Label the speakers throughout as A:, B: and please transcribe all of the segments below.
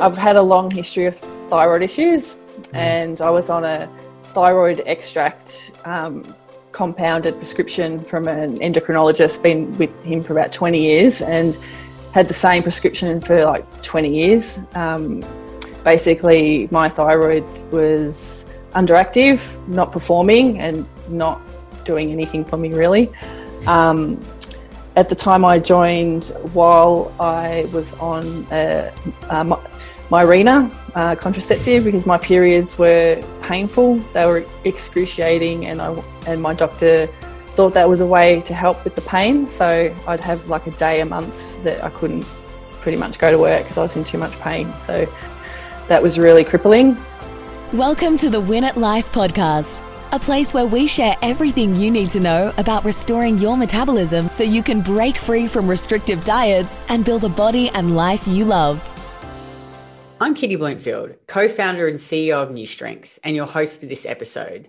A: I've had a long history of thyroid issues, and I was on a thyroid extract um, compounded prescription from an endocrinologist, been with him for about 20 years, and had the same prescription for like 20 years. Um, basically, my thyroid was underactive, not performing, and not doing anything for me really. Um, at the time I joined, while I was on a, a Mirena uh, contraceptive because my periods were painful. They were excruciating, and I and my doctor thought that was a way to help with the pain. So I'd have like a day a month that I couldn't pretty much go to work because I was in too much pain. So that was really crippling.
B: Welcome to the Win at Life podcast, a place where we share everything you need to know about restoring your metabolism so you can break free from restrictive diets and build a body and life you love.
C: I'm Kitty Bloomfield, co founder and CEO of Nu Strength, and your host for this episode.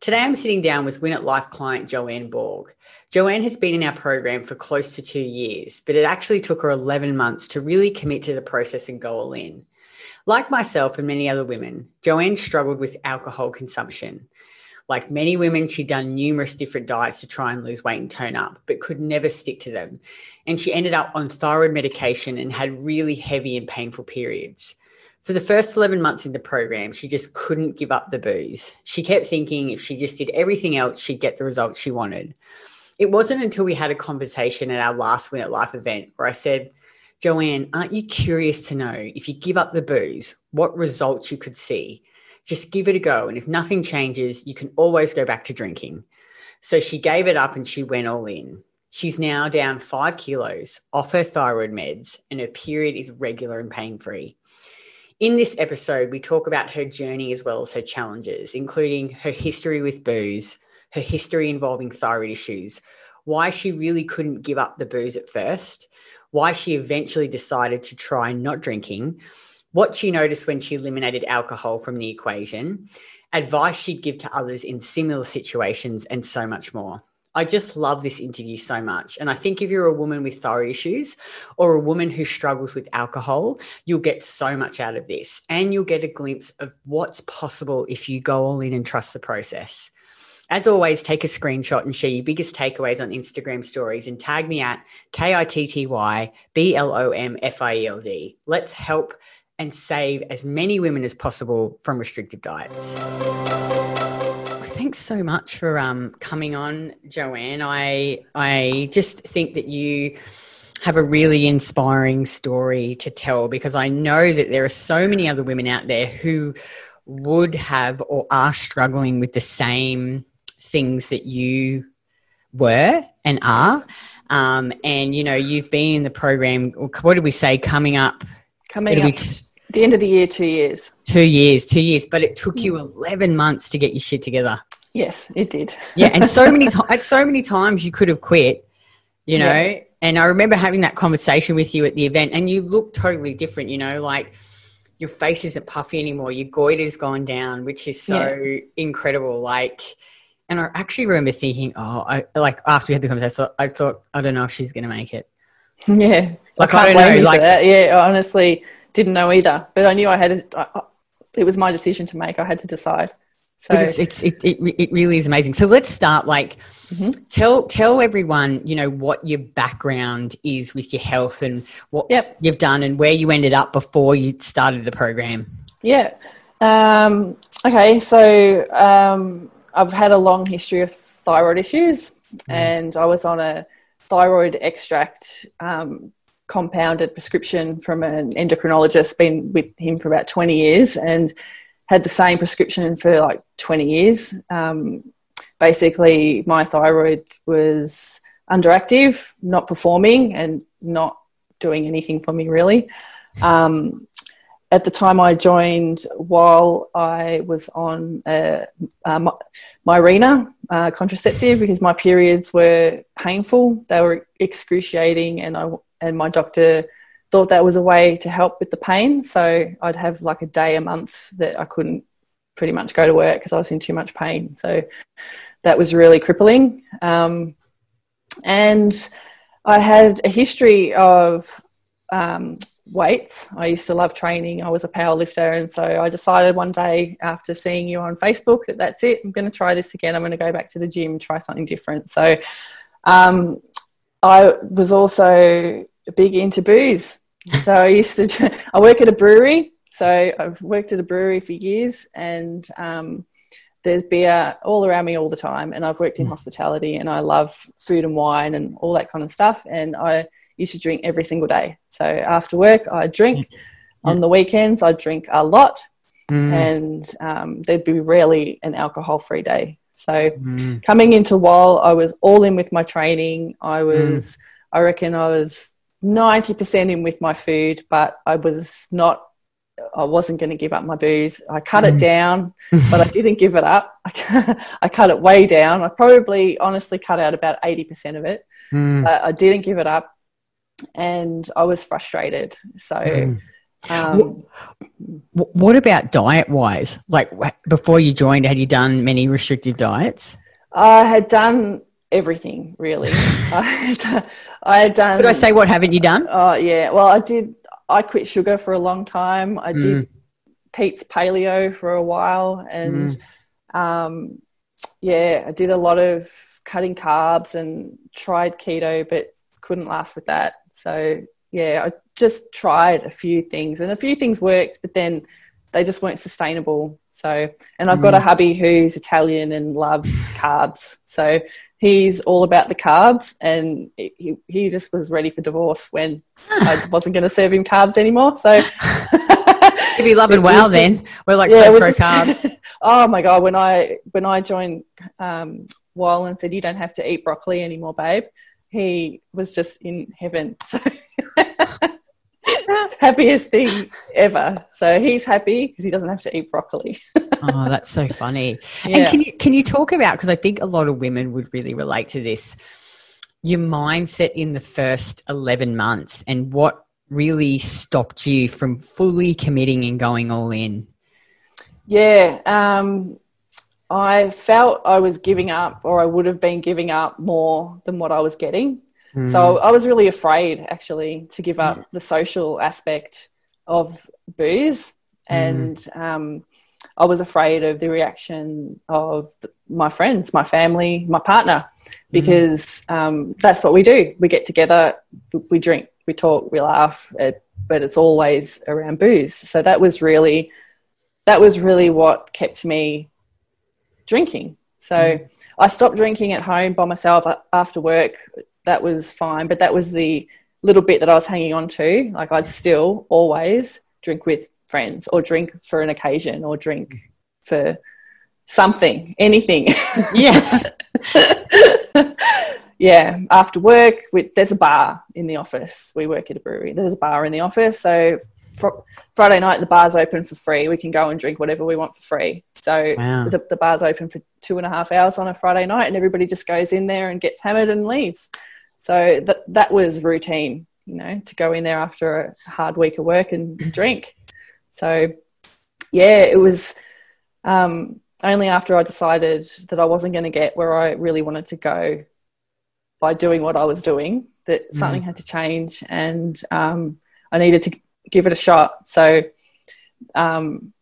C: Today, I'm sitting down with Win at Life client Joanne Borg. Joanne has been in our program for close to two years, but it actually took her 11 months to really commit to the process and go all in. Like myself and many other women, Joanne struggled with alcohol consumption. Like many women, she'd done numerous different diets to try and lose weight and tone up, but could never stick to them. And she ended up on thyroid medication and had really heavy and painful periods. For the first 11 months in the program, she just couldn't give up the booze. She kept thinking if she just did everything else, she'd get the results she wanted. It wasn't until we had a conversation at our last Win at Life event where I said, Joanne, aren't you curious to know if you give up the booze, what results you could see? Just give it a go. And if nothing changes, you can always go back to drinking. So she gave it up and she went all in. She's now down five kilos off her thyroid meds, and her period is regular and pain free. In this episode, we talk about her journey as well as her challenges, including her history with booze, her history involving thyroid issues, why she really couldn't give up the booze at first, why she eventually decided to try not drinking, what she noticed when she eliminated alcohol from the equation, advice she'd give to others in similar situations, and so much more. I just love this interview so much. And I think if you're a woman with thyroid issues or a woman who struggles with alcohol, you'll get so much out of this. And you'll get a glimpse of what's possible if you go all in and trust the process. As always, take a screenshot and share your biggest takeaways on Instagram stories and tag me at K I T T Y B L O M F I E L D. Let's help and save as many women as possible from restrictive diets thanks so much for um, coming on, Joanne. I I just think that you have a really inspiring story to tell because I know that there are so many other women out there who would have or are struggling with the same things that you were and are. Um, and you know, you've been in the program. What did we say? Coming up,
A: coming up. T- the end of the year, two years.
C: Two years, two years, but it took you 11 months to get your shit together.
A: Yes, it did.
C: yeah, and so many times, so many times you could have quit, you know. Yeah. And I remember having that conversation with you at the event, and you look totally different. You know, like your face isn't puffy anymore. Your goiter's gone down, which is so yeah. incredible. Like, and I actually remember thinking, oh, I like after we had the conversation, I thought, I, thought, I don't know if she's going to make it.
A: Yeah,
C: like I, I don't know. Like,
A: that. yeah, I honestly didn't know either, but I knew I had. To, I, it was my decision to make. I had to decide.
C: So it's, it's it, it, it really is amazing. So let's start like mm-hmm. tell tell everyone, you know, what your background is with your health and what yep. you've done and where you ended up before you started the program.
A: Yeah. Um, okay, so um, I've had a long history of thyroid issues mm. and I was on a thyroid extract um, compounded prescription from an endocrinologist, been with him for about 20 years and had the same prescription for like 20 years. Um, basically, my thyroid was underactive, not performing, and not doing anything for me really. Um, at the time I joined, while I was on a, a Mirena uh, contraceptive because my periods were painful, they were excruciating, and I and my doctor thought that was a way to help with the pain. So I'd have like a day a month that I couldn't pretty much go to work because I was in too much pain. So that was really crippling. Um, and I had a history of um, weights. I used to love training. I was a power lifter. And so I decided one day after seeing you on Facebook that that's it. I'm going to try this again. I'm going to go back to the gym, try something different. So um, I was also big into booze. So I used to, I work at a brewery. So I've worked at a brewery for years and um, there's beer all around me all the time. And I've worked in mm. hospitality and I love food and wine and all that kind of stuff. And I used to drink every single day. So after work, I'd drink. On the weekends, I'd drink a lot. Mm. And um, there'd be rarely an alcohol free day. So mm. coming into while I was all in with my training. I was, mm. I reckon I was 90% in with my food, but I was not I wasn't going to give up my booze. I cut mm. it down, but I didn't give it up. I cut it way down. I probably honestly cut out about 80% of it. Mm. I didn't give it up and I was frustrated. So, mm. um,
C: what, what about diet wise? Like before you joined, had you done many restrictive diets?
A: I had done everything really. I, I had done.
C: Did I say what haven't you done?
A: Oh yeah. Well, I did. I quit sugar for a long time. I mm. did Pete's Paleo for a while, and mm. um, yeah, I did a lot of cutting carbs and tried keto, but couldn't last with that. So yeah, I just tried a few things, and a few things worked, but then they just weren't sustainable. So, and I've got a mm. hubby who's Italian and loves carbs. So he's all about the carbs, and he, he just was ready for divorce when I wasn't going to serve him carbs anymore. So.
C: If you loving well, then we're like yeah, so pro carbs.
A: oh my god! When I when I joined um, Wall and said you don't have to eat broccoli anymore, babe, he was just in heaven. So happiest thing ever. So he's happy because he doesn't have to eat broccoli.
C: oh, that's so funny. Yeah. And can you can you talk about because I think a lot of women would really relate to this your mindset in the first 11 months and what really stopped you from fully committing and going all in?
A: Yeah, um, I felt I was giving up, or I would have been giving up more than what I was getting. Mm. So I was really afraid, actually, to give up the social aspect of booze, mm. and um, I was afraid of the reaction of my friends, my family, my partner, mm. because mm. um, that's what we do. We get together, we drink, we talk, we laugh, but it's always around booze. So that was really, that was really what kept me drinking. So mm. I stopped drinking at home by myself after work. That was fine, but that was the little bit that I was hanging on to. Like I'd still always drink with friends or drink for an occasion or drink for something, anything.
C: Yeah.
A: yeah. After work, we, there's a bar in the office. We work at a brewery. There's a bar in the office. So fr- Friday night, the bar's open for free. We can go and drink whatever we want for free. So wow. the, the bar's open for two and a half hours on a Friday night, and everybody just goes in there and gets hammered and leaves. So that that was routine, you know, to go in there after a hard week of work and drink. So yeah, it was um, only after I decided that I wasn't going to get where I really wanted to go by doing what I was doing that mm. something had to change, and um, I needed to give it a shot. So um,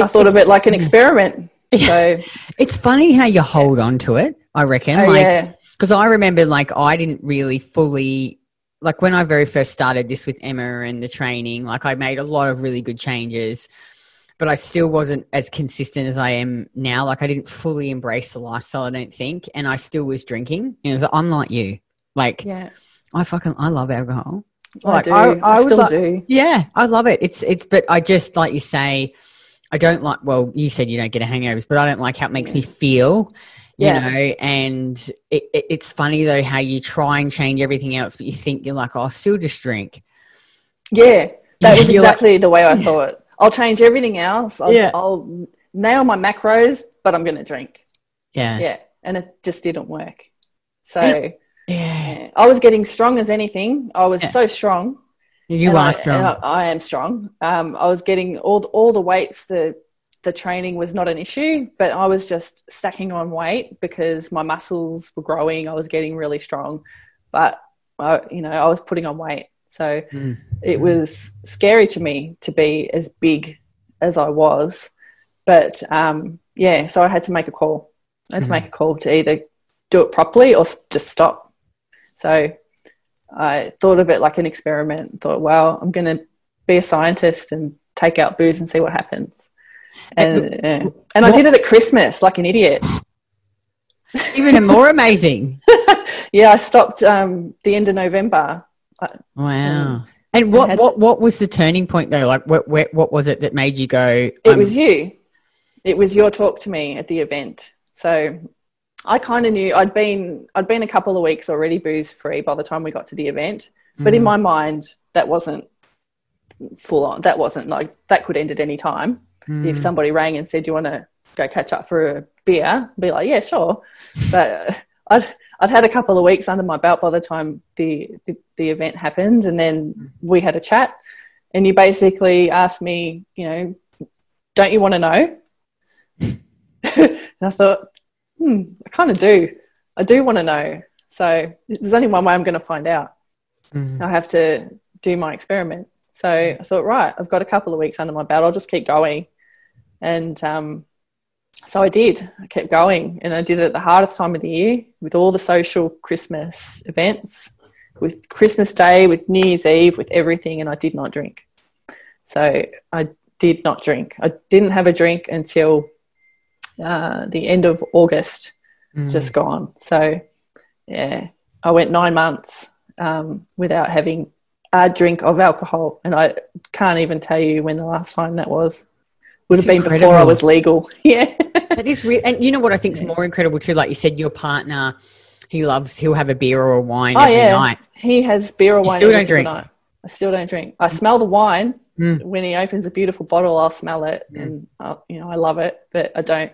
A: I thought of it like an experiment. So
C: it's funny how you hold on to it. I reckon.
A: Oh, like, yeah.
C: Because I remember, like, I didn't really fully like when I very first started this with Emma and the training. Like, I made a lot of really good changes, but I still wasn't as consistent as I am now. Like, I didn't fully embrace the lifestyle. I don't think, and I still was drinking. You know, so I'm like you. Like,
A: yeah.
C: I fucking I love alcohol.
A: Like, I do. I, I, still like, do.
C: Yeah, I love it. It's it's, but I just like you say, I don't like. Well, you said you don't get a hangovers, but I don't like how it makes yeah. me feel. You yeah. know, and it, it, it's funny though how you try and change everything else, but you think you're like, oh, I'll still just drink.
A: Yeah, that was exactly like, the way I thought. I'll change everything else. I'll, yeah. I'll nail my macros, but I'm going to drink.
C: Yeah,
A: yeah, and it just didn't work. So yeah. I was getting strong as anything. I was yeah. so strong.
C: You are I, strong.
A: I, I, am strong. Um, I was getting all all the weights. The the training was not an issue, but I was just stacking on weight because my muscles were growing. I was getting really strong, but I, you know, I was putting on weight. So mm. it was scary to me to be as big as I was. But um, yeah, so I had to make a call. I had mm. to make a call to either do it properly or just stop. So I thought of it like an experiment. Thought, well, I'm going to be a scientist and take out booze and see what happens. And and, and I did it at Christmas like an idiot.
C: Even more amazing.
A: yeah, I stopped um, the end of November.
C: Wow. Um, and what, had, what what was the turning point though? Like what what, what was it that made you go?
A: It was you. It was your talk to me at the event. So I kind of knew I'd been I'd been a couple of weeks already booze free by the time we got to the event, but mm. in my mind that wasn't full on. That wasn't like that could end at any time. Mm. If somebody rang and said, "Do you want to go catch up for a beer?" I'd be like, "Yeah, sure," but I'd I'd had a couple of weeks under my belt by the time the, the, the event happened, and then we had a chat, and you basically asked me, you know, don't you want to know? and I thought, hmm, I kind of do. I do want to know. So there's only one way I'm going to find out. Mm-hmm. I have to do my experiment. So I thought, right, I've got a couple of weeks under my belt. I'll just keep going. And um, so I did. I kept going and I did it at the hardest time of the year with all the social Christmas events, with Christmas Day, with New Year's Eve, with everything, and I did not drink. So I did not drink. I didn't have a drink until uh, the end of August, mm. just gone. So yeah, I went nine months um, without having a drink of alcohol, and I can't even tell you when the last time that was would have been before I was legal. yeah.
C: that is real. And you know what I think is more incredible too? Like you said, your partner, he loves, he'll have a beer or a wine oh, every yeah. night.
A: He has beer or wine. You still don't drink. Night. I still don't drink. I smell the wine mm. when he opens a beautiful bottle. I'll smell it, mm. and I'll, you know I love it, but I don't.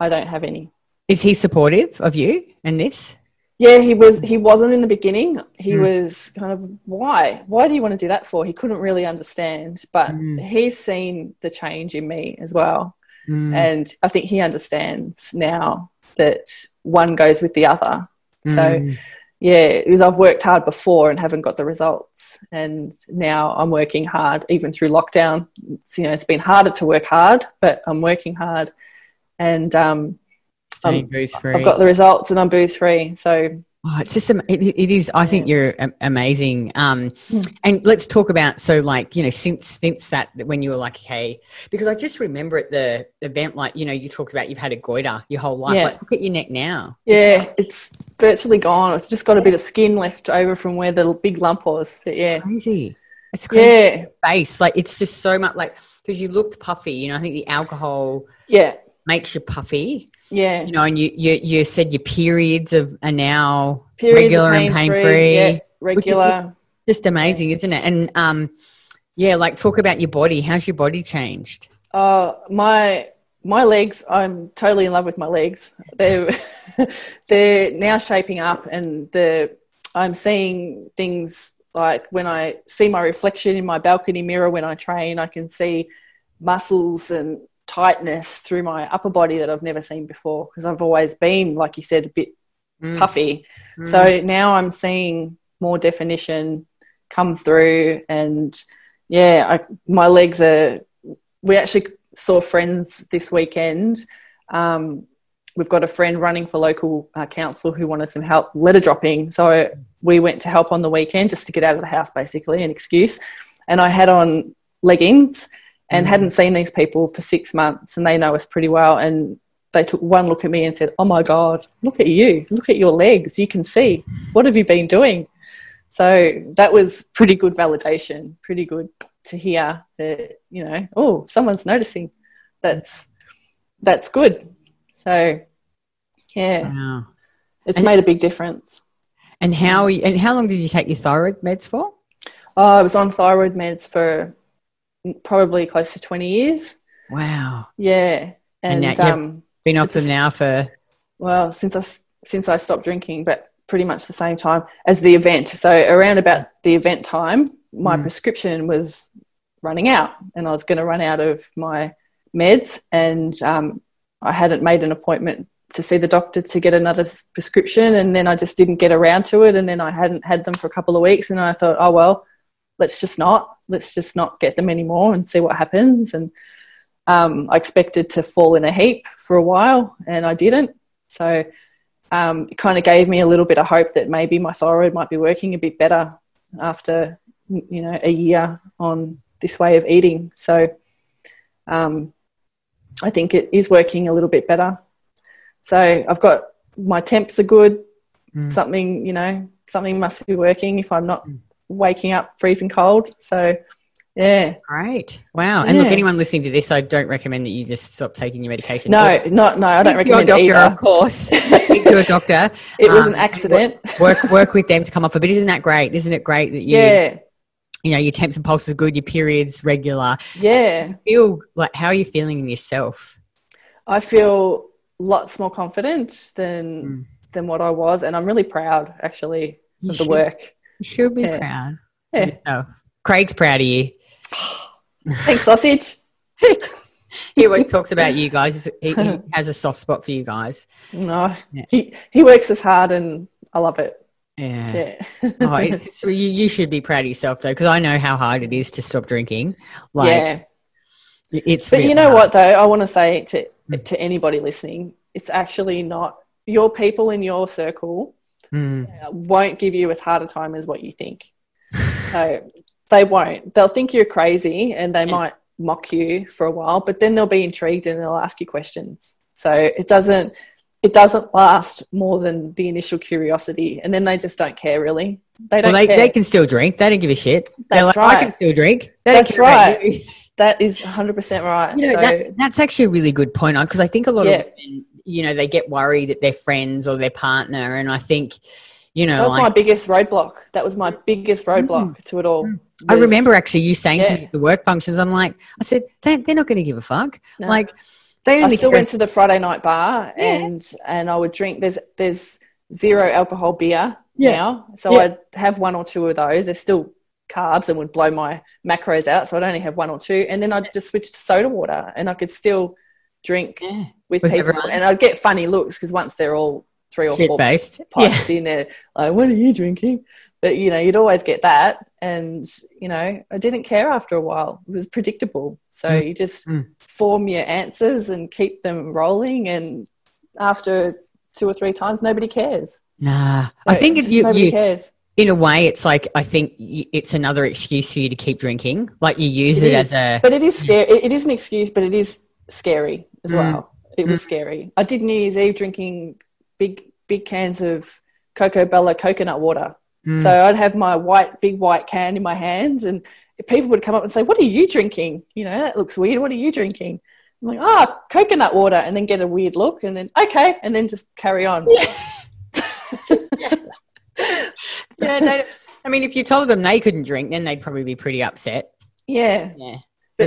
A: I don't have any.
C: Is he supportive of you and this?
A: Yeah he was he wasn't in the beginning he mm. was kind of why why do you want to do that for he couldn't really understand but mm. he's seen the change in me as well mm. and i think he understands now that one goes with the other so hmm. yeah because i've worked hard before and haven't got the results and now i'm working hard even through lockdown it's, you know it's been harder to work hard but i'm working hard and um,
C: Free.
A: I've got the results and I'm booze free. So
C: Oh, it's just it, it is. I think you're amazing. Um, mm. and let's talk about so like you know since since that when you were like hey because I just remember at the event like you know you talked about you've had a goiter your whole life. Yeah. Like look at your neck now.
A: Yeah, it's, it's virtually gone. It's just got a bit of skin left over from where the big lump was. But yeah,
C: crazy. It's crazy. Yeah, face like it's just so much like because you looked puffy. You know, I think the alcohol.
A: Yeah.
C: Makes you puffy.
A: Yeah.
C: You know, and you, you, you said your periods of, are now periods regular pain and pain free. free yeah,
A: regular.
C: Just, just, amazing, yeah. isn't it? And um, yeah, like talk about your body. How's your body changed?
A: Uh, my my legs, I'm totally in love with my legs. They're, they're now shaping up and the I'm seeing things like when I see my reflection in my balcony mirror when I train, I can see muscles and tightness through my upper body that I've never seen before because I've always been, like you said, a bit mm. puffy. Mm. So now I'm seeing more definition come through, and yeah, I, my legs are. We actually saw friends this weekend. Um, we've got a friend running for local uh, council who wanted some help letter dropping. So we went to help on the weekend just to get out of the house, basically, an excuse. And I had on leggings and mm. hadn't seen these people for six months and they know us pretty well and they took one look at me and said oh my god look at you look at your legs you can see. What have you been doing? So that was pretty good validation pretty good to hear that you know oh someone's noticing. That's that's good. So yeah. Wow. it's and made a big difference.
C: And how and how long did you take your thyroid meds for?
A: Oh, i was on thyroid meds for probably close to 20 years.
C: Wow.
A: Yeah. And, and um,
C: been off them now for
A: well since I since I stopped drinking, but pretty much the same time as the event. So around about the event time, my mm. prescription was running out, and I was going to run out of my meds, and um, I hadn't made an appointment to see the doctor to get another prescription, and then I just didn't get around to it, and then I hadn't had them for a couple of weeks, and I thought, oh well, let's just not, let's just not get them anymore and see what happens. And um, I expected to fall in a heap for a while, and I didn't. So um, it kind of gave me a little bit of hope that maybe my thyroid might be working a bit better after you know a year on this way of eating. So um, I think it is working a little bit better. So I've got my temps are good. Mm. Something you know something must be working if I'm not mm. Waking up freezing cold. So yeah.
C: Great. Wow. And yeah. look, anyone listening to this, I don't recommend that you just stop taking your medication.
A: No, or, not no, I don't recommend
C: your doctor,
A: either.
C: of course. Speak to a doctor.
A: It um, was an um, accident.
C: Work work with them to come off it. But isn't that great? Isn't it great that you
A: Yeah.
C: You know, your temps and pulses are good, your periods regular.
A: Yeah.
C: feel like how are you feeling in yourself?
A: I feel lots more confident than mm. than what I was and I'm really proud actually you of should, the work.
C: Should be yeah. proud. Yeah. Craig's proud of you.
A: Thanks, sausage.
C: he always talks about you guys. He, he, has a soft spot for you guys.
A: No, yeah. he he works as hard, and I love it.
C: Yeah. yeah. oh, you, you should be proud of yourself though, because I know how hard it is to stop drinking. Like, yeah. It's.
A: But you know hard. what though? I want to say to mm. to anybody listening, it's actually not your people in your circle mm. won't give you as hard a time as what you think. so they won't. They'll think you're crazy and they might mock you for a while, but then they'll be intrigued and they'll ask you questions. So it doesn't it doesn't last more than the initial curiosity, and then they just don't care really. They don't.
C: Well, they, they can still drink. They don't give a shit.
A: That's like,
C: right. I can still drink.
A: They that's right. That is 100 percent right.
C: You know, so, that, that's actually a really good point on because I think a lot yeah. of women, you know, they get worried that their friends or their partner, and I think you know,
A: that was
C: like,
A: my biggest roadblock. That was my biggest roadblock mm, to it all. Mm.
C: I remember actually you saying yeah. to me the work functions. I'm like, I said they, are not going to give a fuck. No. Like they only.
A: I still went to the Friday night bar yeah. and and I would drink. There's there's zero alcohol beer yeah. now, so I'd have one or two of those. There's still carbs and would blow my macros out, so I'd only have one or two, and then I'd just switch to soda water, and I could still drink with, with, people, everyone. and I'd get funny looks because once they're all three or four pints yeah. in there. Like, what are you drinking? But you know, you'd always get that, and you know, I didn't care after a while. It was predictable. So mm. you just mm. form your answers and keep them rolling, and after two or three times, nobody cares.
C: Nah, so I think if you, nobody you, cares. In a way, it's like I think it's another excuse for you to keep drinking. Like you use it, it
A: as
C: a,
A: but it is scary. It is an excuse, but it is scary as mm. well. It was mm. scary. I did New Year's Eve drinking big big cans of Cocobella coconut water. Mm. So I'd have my white big white can in my hand, and people would come up and say, "What are you drinking? You know that looks weird. What are you drinking?" I'm like, "Ah, oh, coconut water," and then get a weird look, and then okay, and then just carry on.
C: Yeah. yeah. they, I mean, if you told them they couldn't drink, then they'd probably be pretty upset.
A: Yeah. Yeah.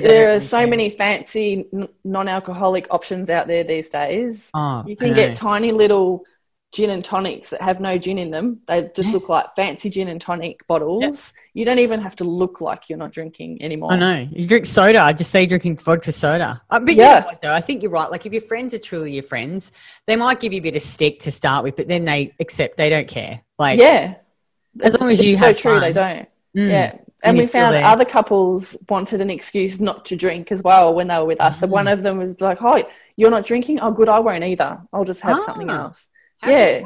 A: But there are so many fancy non-alcoholic options out there these days.
C: Oh,
A: you can get tiny little gin and tonics that have no gin in them. They just look like fancy gin and tonic bottles. Yep. You don't even have to look like you're not drinking anymore.
C: I know. You drink soda. I just say drinking vodka soda. Uh, but yeah, you know though, I think you're right. Like if your friends are truly your friends, they might give you a bit of stick to start with, but then they accept. They don't care. Like
A: yeah,
C: as long as you
A: it's
C: have
A: so true.
C: Fun.
A: They don't. Mm. Yeah. And, we found other couples wanted an excuse not to drink as well when they were with us. Mm. So one of them was like, "Oh, you're not drinking? Oh, good, I won't either. I'll just have something ah. else." yeah,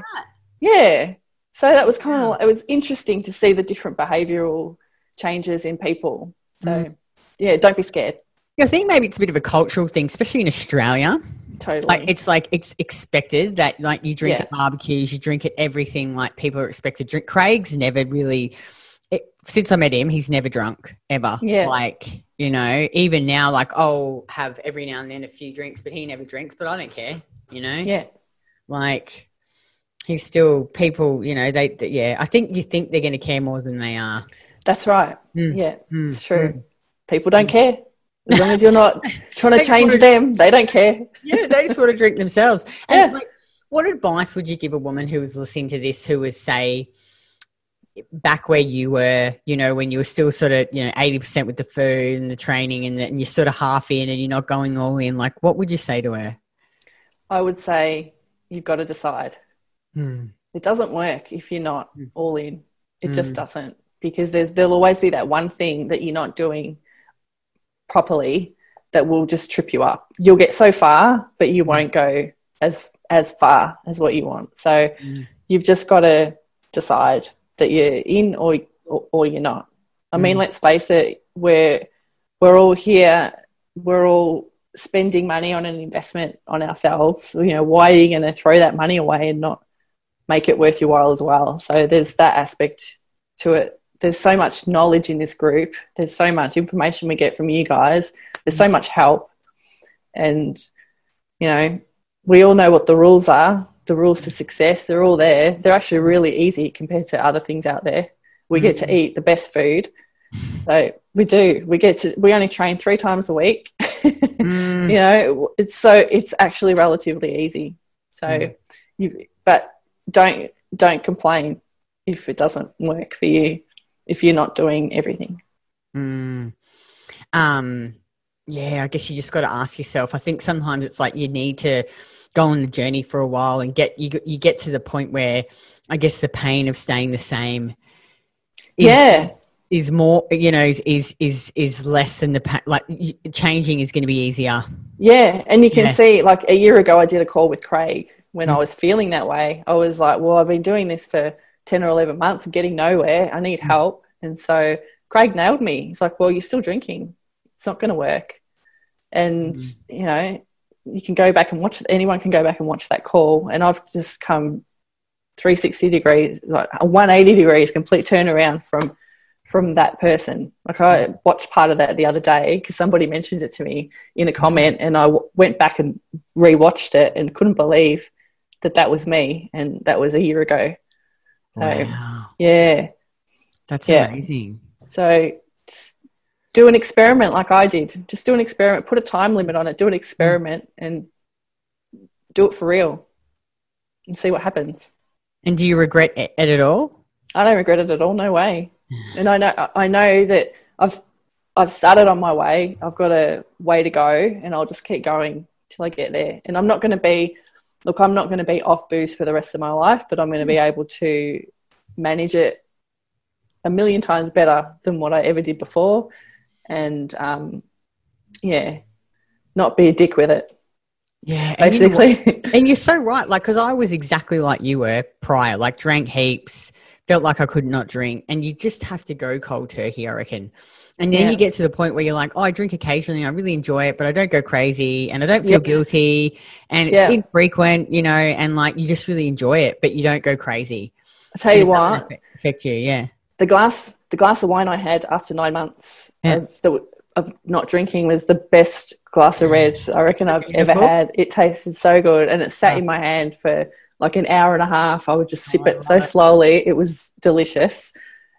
A: yeah. So that was kind of it was interesting to see the different behavioural changes in people. So mm. yeah, don't be scared.
C: I think maybe it's a bit of a cultural thing, especially in Australia.
A: Totally.
C: Like it's like it's expected that like you drink yeah. at barbecues, you drink at everything. Like people are expected to drink. Craig's never really it, since I met him, he's never drunk ever.
A: Yeah.
C: Like, you know, even now, like I'll have every now and then a few drinks, but he never drinks, but I don't care, you know?
A: Yeah.
C: Like, he's still people, you know, they, they yeah, I think you think they're going to care more than they are.
A: That's right. Mm. Yeah, mm. it's true. Mm. People don't care. As long as you're not trying to change them, they don't care.
C: yeah, they just want to drink themselves. And yeah. like, what advice would you give a woman who was listening to this who was, say, back where you were, you know, when you were still sort of, you know, 80% with the food and the training and, the, and you're sort of half in and you're not going all in, like what would you say to her?
A: I would say you've got to decide.
C: Mm.
A: It doesn't work if you're not
C: Mm.
A: all in. It
C: Mm.
A: just doesn't because there's there'll always be that one thing that you're not doing properly that will just trip you up. You'll get so far, but you won't go as as far as what you want. So
C: Mm.
A: you've just got to decide that you're in or or, or you're not. I mean,
C: Mm.
A: let's face it, we're we're all here. We're all spending money on an investment on ourselves. You know, why are you going to throw that money away and not make it worth your while as well? So there's that aspect to it. There's so much knowledge in this group. There's so much information we get from you guys. There's so much help, and you know, we all know what the rules are. The rules to success. They're all there. They're actually really easy compared to other things out there. We get to eat the best food. So we do. We get to. We only train three times a week.
C: Mm.
A: you know, it's so it's actually relatively easy. So
C: Mm.
A: you, but don't don't complain if it doesn't work for you. If you're not doing everything.
C: Mm. Um, yeah, I guess you just got to ask yourself. I think sometimes it's like you need to go on the journey for a while and get you. You get to the point where I guess the pain of staying the same. Is,
A: yeah,
C: is more you know is is is, is less than the pa- like changing is going to be easier.
A: yeah, and you can
C: Yeah.
A: see. Like a year ago, I did a call with Craig when I
C: Mm.
A: was feeling that way. I was like, "Well, I've been doing this for ten or eleven months and getting nowhere. I need help." And so Craig nailed me. He's like, "Well, you're still drinking. It's not going to work." And
C: Mm.
A: you know, you can go back and watch. Anyone can go back and watch that call. And I've just come 360 degrees, like a 180 degrees, complete turnaround from from that person. Like I watched part of that the other day because somebody mentioned it to me in a comment, and I w- went back and rewatched it and couldn't believe that that was me, and that was a year ago. So
C: Wow,
A: yeah,
C: that's
A: Yeah.
C: amazing.
A: so do an experiment like I did. Just do an experiment. Put a time limit on it. Do an mm. experiment and do it for real, and see what happens.
C: And do you regret it, at all?
A: I don't regret it at all. No way. And I know I know that I've I've started on my way. I've got a way to go, and I'll just keep going till I get there. And I'm not going to be look. I'm not going to be off booze for the rest of my life, but I'm going to be mm. able to manage it a million times better than what I ever did before. And um, yeah, not be a dick with it,
C: Yeah, and you know
A: basically.
C: And you're so right. Like, because I was exactly like you were prior, like, drank heaps, felt like I could not drink. And you just have to go cold turkey, I reckon. And then
A: Yeah.
C: you get to the point where you're like, oh, I drink occasionally. I really enjoy it, but I don't go crazy and I don't feel
A: Yep.
C: guilty. And it's
A: Yeah.
C: infrequent, you know, and like you just really enjoy it, but you don't go crazy.
A: I tell you
C: And
A: what,
C: affect you. Yeah.
A: the glass the glass of wine I had after nine months
C: Yeah.
A: of, the, of not drinking was the best glass of red I reckon I've ever had. It tasted so good, and it sat
C: Oh.
A: in my hand for like an hour and a half. I would just sip
C: Oh,
A: it so
C: it.
A: slowly. It was delicious,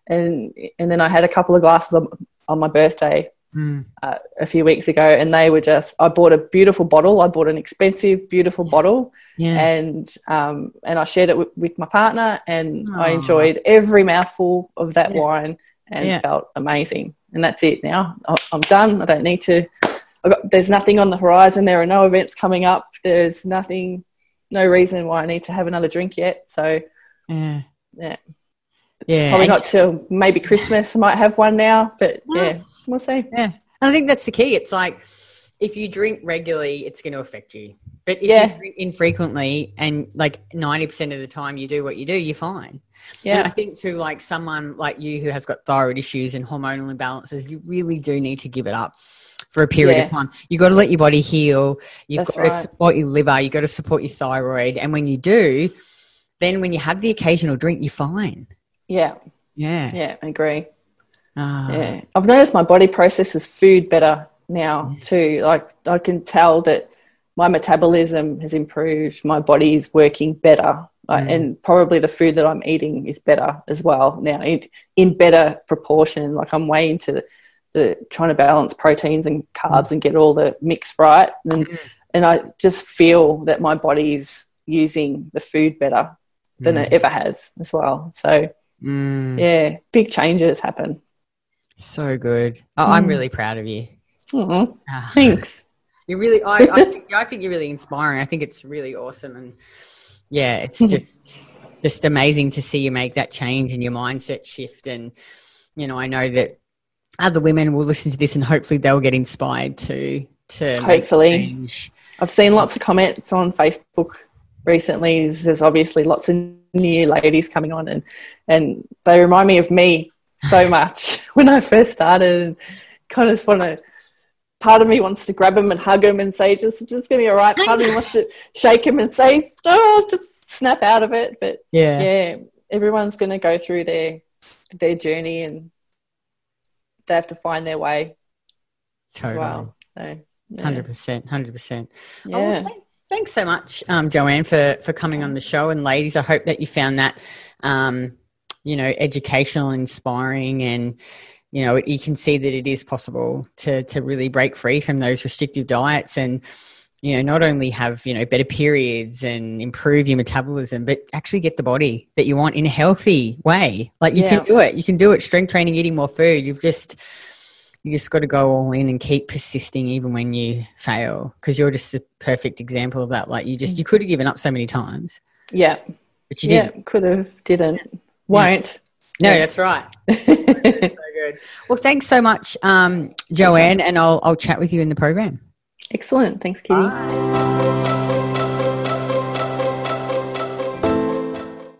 A: and and then I had a couple of glasses on, on my birthday
C: Mm.
A: uh, a few weeks ago, and they were just. I bought a beautiful bottle. I bought an expensive, beautiful bottle,
C: Yeah.
A: and um, and I shared it with, with my partner, and I enjoyed every mouthful of that
C: Yeah.
A: wine, and
C: Yeah.
A: felt amazing. And that's it. Now I'm done. I don't need to. Got, there's nothing on the horizon. There are no events coming up. There's nothing, no reason why I need to have another drink yet. So
C: yeah.
A: Yeah.
C: Yeah.
A: probably not till maybe Christmas. I might have one now, but yeah, we'll see.
C: Yeah. I think that's the key. It's like if you drink regularly, it's going to affect you. But if
A: Yeah.
C: you drink infrequently and like 90% of the time you do what you do, you're fine. And I think to like someone like you who has got thyroid issues and hormonal imbalances, you really do need to give it up for a period
A: Yeah.
C: of time. You've got to let your body heal. You've
A: That's
C: got
A: right.
C: to support your liver. You've got to support your thyroid. And when you do, then when you have the occasional drink, you're fine.
A: Yeah,
C: Yeah.
A: yeah. I agree.
C: Ah.
A: Yeah, I've noticed my body processes food better now too. Like I can tell that my metabolism has improved. My body is working better, like,
C: Mm.
A: and probably the food that I'm eating is better as well now in, in better proportion. Like I'm way into the, the trying to balance proteins and carbs and get all the mix right, and
C: Mm.
A: and I just feel that my body's using the food better than
C: Mm.
A: it ever has as well. So
C: Mm.
A: yeah, big changes happen.
C: So good. Oh, I'm
A: Mm.
C: really proud of you. Ah.
A: thanks.
C: You really, I, I, think, I think you're really inspiring. I think it's really awesome, and yeah, it's just just amazing to see you make that change and your mindset shift. And you know, I know that other women will listen to this and hopefully they'll get inspired to to
A: hopefully. I've seen lots of comments on Facebook recently. There's obviously lots of new ladies coming on, and and they remind me of me so much when I first started. And kind of just want to. Part of me wants to grab them and hug them and say, "Just, just gonna be all right." Part of me wants to shake him and say, "Oh, just snap out of it." But yeah, yeah, everyone's gonna go through their their journey and they have to find their way totally. as well.
C: Hundred percent, hundred percent. Oh, yeah. Thanks so much, um, Joanne, for for coming on the show. And ladies, I hope that you found that, um, you know, educational, inspiring, and you know, you can see that it is possible to to really break free from those restrictive diets and you know not only have you know better periods and improve your metabolism but actually get the body that you want in a healthy way like you yeah. can do it you can do it strength training eating more food you've just you just got to go all in and keep persisting even when you fail because you're just the perfect example of that like you just you could have given up so many times.
A: Yeah.
C: But you didn't.
A: Yeah, could have didn't won't.
C: No that's right. So good. Well thanks so much um, joanne and i'll i'll chat with you in the program.
A: Excellent. Thanks kitty. Bye.